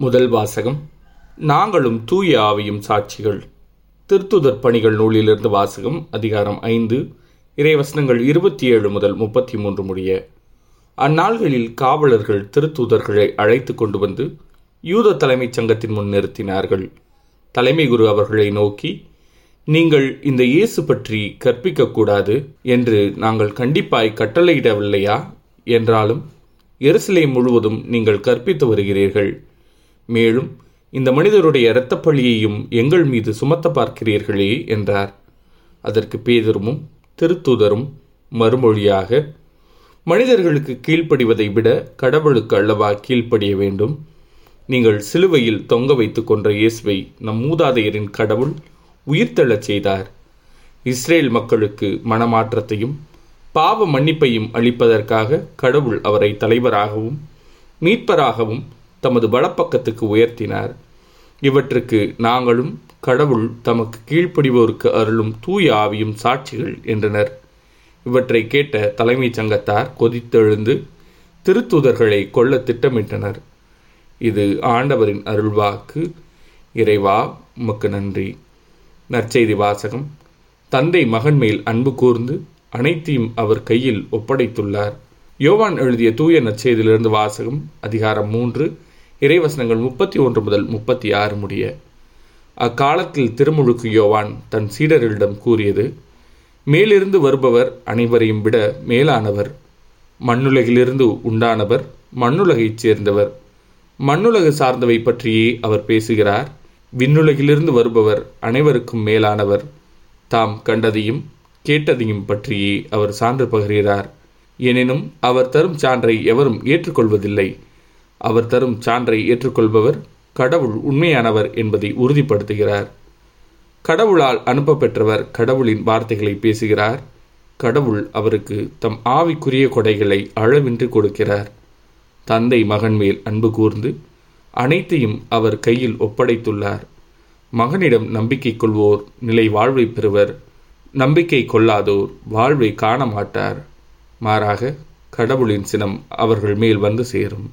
முதல் வாசகம். நாங்களும் தூய ஆவியும் சாட்சிகள். திருத்துதர் பணிகள் நூலிலிருந்து வாசகம் அதிகாரம் ஐந்து இறைவசனங்கள் இருபத்தி ஏழு முதல் முப்பத்தி மூன்று முடிய. அந்நாள்களில் காவலர்கள் திருத்தூதர்களை அழைத்து கொண்டு வந்து யூத தலைமைச் சங்கத்தின் முன் நிறுத்தினார்கள். தலைமை குரு அவர்களை நோக்கி நீங்கள் இந்த இயேசு பற்றி கற்பிக்கக்கூடாது என்று நாங்கள் கண்டிப்பாய் கட்டளையிடவில்லையா? என்றாலும் எருசலேம் முழுவதும் நீங்கள் கற்பித்து வருகிறீர்கள். மேலும் இந்த மனிதருடைய இரத்தப்பழியையும் எங்கள் மீது சுமத்த பார்க்கிறீர்களே என்றார். அதற்கு பேதருமும் திருத்தூதரும் மறுமொழியாக மனிதர்களுக்கு கீழ்ப்படிவதை விட கடவுளுக்கு அல்லவா கீழ்ப்படிய வேண்டும்? நீங்கள் சிலுவையில் தொங்க வைத்து கொன்ற இயேசுவை நம் மூதாதையரின் கடவுள் உயிர்த்தெழச் செய்தார். இஸ்ரேல் மக்களுக்கு மனமாற்றத்தையும் பாவ மன்னிப்பையும் அளிப்பதற்காக கடவுள் அவரை தலைவராகவும் மீட்பராகவும் தமது வலப்பக்கத்துக்கு உயர்த்தினார். இவற்றுக்கு நாங்களும் கடவுள் தமக்கு கீழ்ப்படிவோருக்கு அருளும் தூய ஆவியும் சாட்சிகள் என்றனர். இவற்றை கேட்ட தலைமைச் சங்கத்தார் கொதித்தெழுந்து திருத்தூதர்களை கொல்ல திட்டமிட்டனர். இது ஆண்டவரின் அருள்வாக்கு. இறைவா உமக்கு நன்றி. நற்செய்தி வாசகம். தந்தை மகன் மேல் அன்பு கூர்ந்து அனைத்தையும் அவர் கையில் ஒப்படைத்துள்ளார். யோவான் எழுதிய தூய நற்செய்தியிலிருந்து வாசகம் அதிகாரம் மூன்று இறைவசனங்கள் முப்பத்தி ஒன்று முதல் முப்பத்தி ஆறு முடிய அக்காலத்தில் திருமுழுக்கு யோவான் தன் சீடர்களிடம் கூறியது மேலிருந்து வருபவர் அனைவரையும் விட மேலானவர் மண்ணுலகிலிருந்து உண்டானவர் மண்ணுலகைச் சேர்ந்தவர். மண்ணுலகு சார்ந்தவை பற்றியே அவர் பேசுகிறார். விண்ணுலகிலிருந்து வருபவர் அனைவருக்கும் மேலானவர். தாம் கண்டதையும் கேட்டதையும் பற்றியே அவர் சான்று பகிர்கிறார். எனினும் அவர் தரும் சான்றை எவரும் ஏற்றுக்கொள்வதில்லை. அவர் தரும் சான்றை ஏற்றுக்கொள்பவர் கடவுள் உண்மையானவர் என்பதை உறுதிப்படுத்துகிறார். கடவுளால் அனுப்ப பெற்றவர் கடவுளின் வார்த்தைகளை பேசுகிறார். கடவுள் அவருக்கு தம் ஆவிக்குரிய கொடைகளை அளவின்றி கொடுக்கிறார். தந்தை மகன் மேல் அன்பு கூர்ந்து அனைத்தையும் அவர் கையில் ஒப்படைத்துள்ளார். மகனிடம் நம்பிக்கை கொள்வோர் நிலை வாழ்வை பெறுவர். நம்பிக்கை கொள்ளாதோர் வாழ்வை காண மாட்டார். மாறாக கடவுளின் சினம் அவர்கள் மேல் வந்து சேரும்.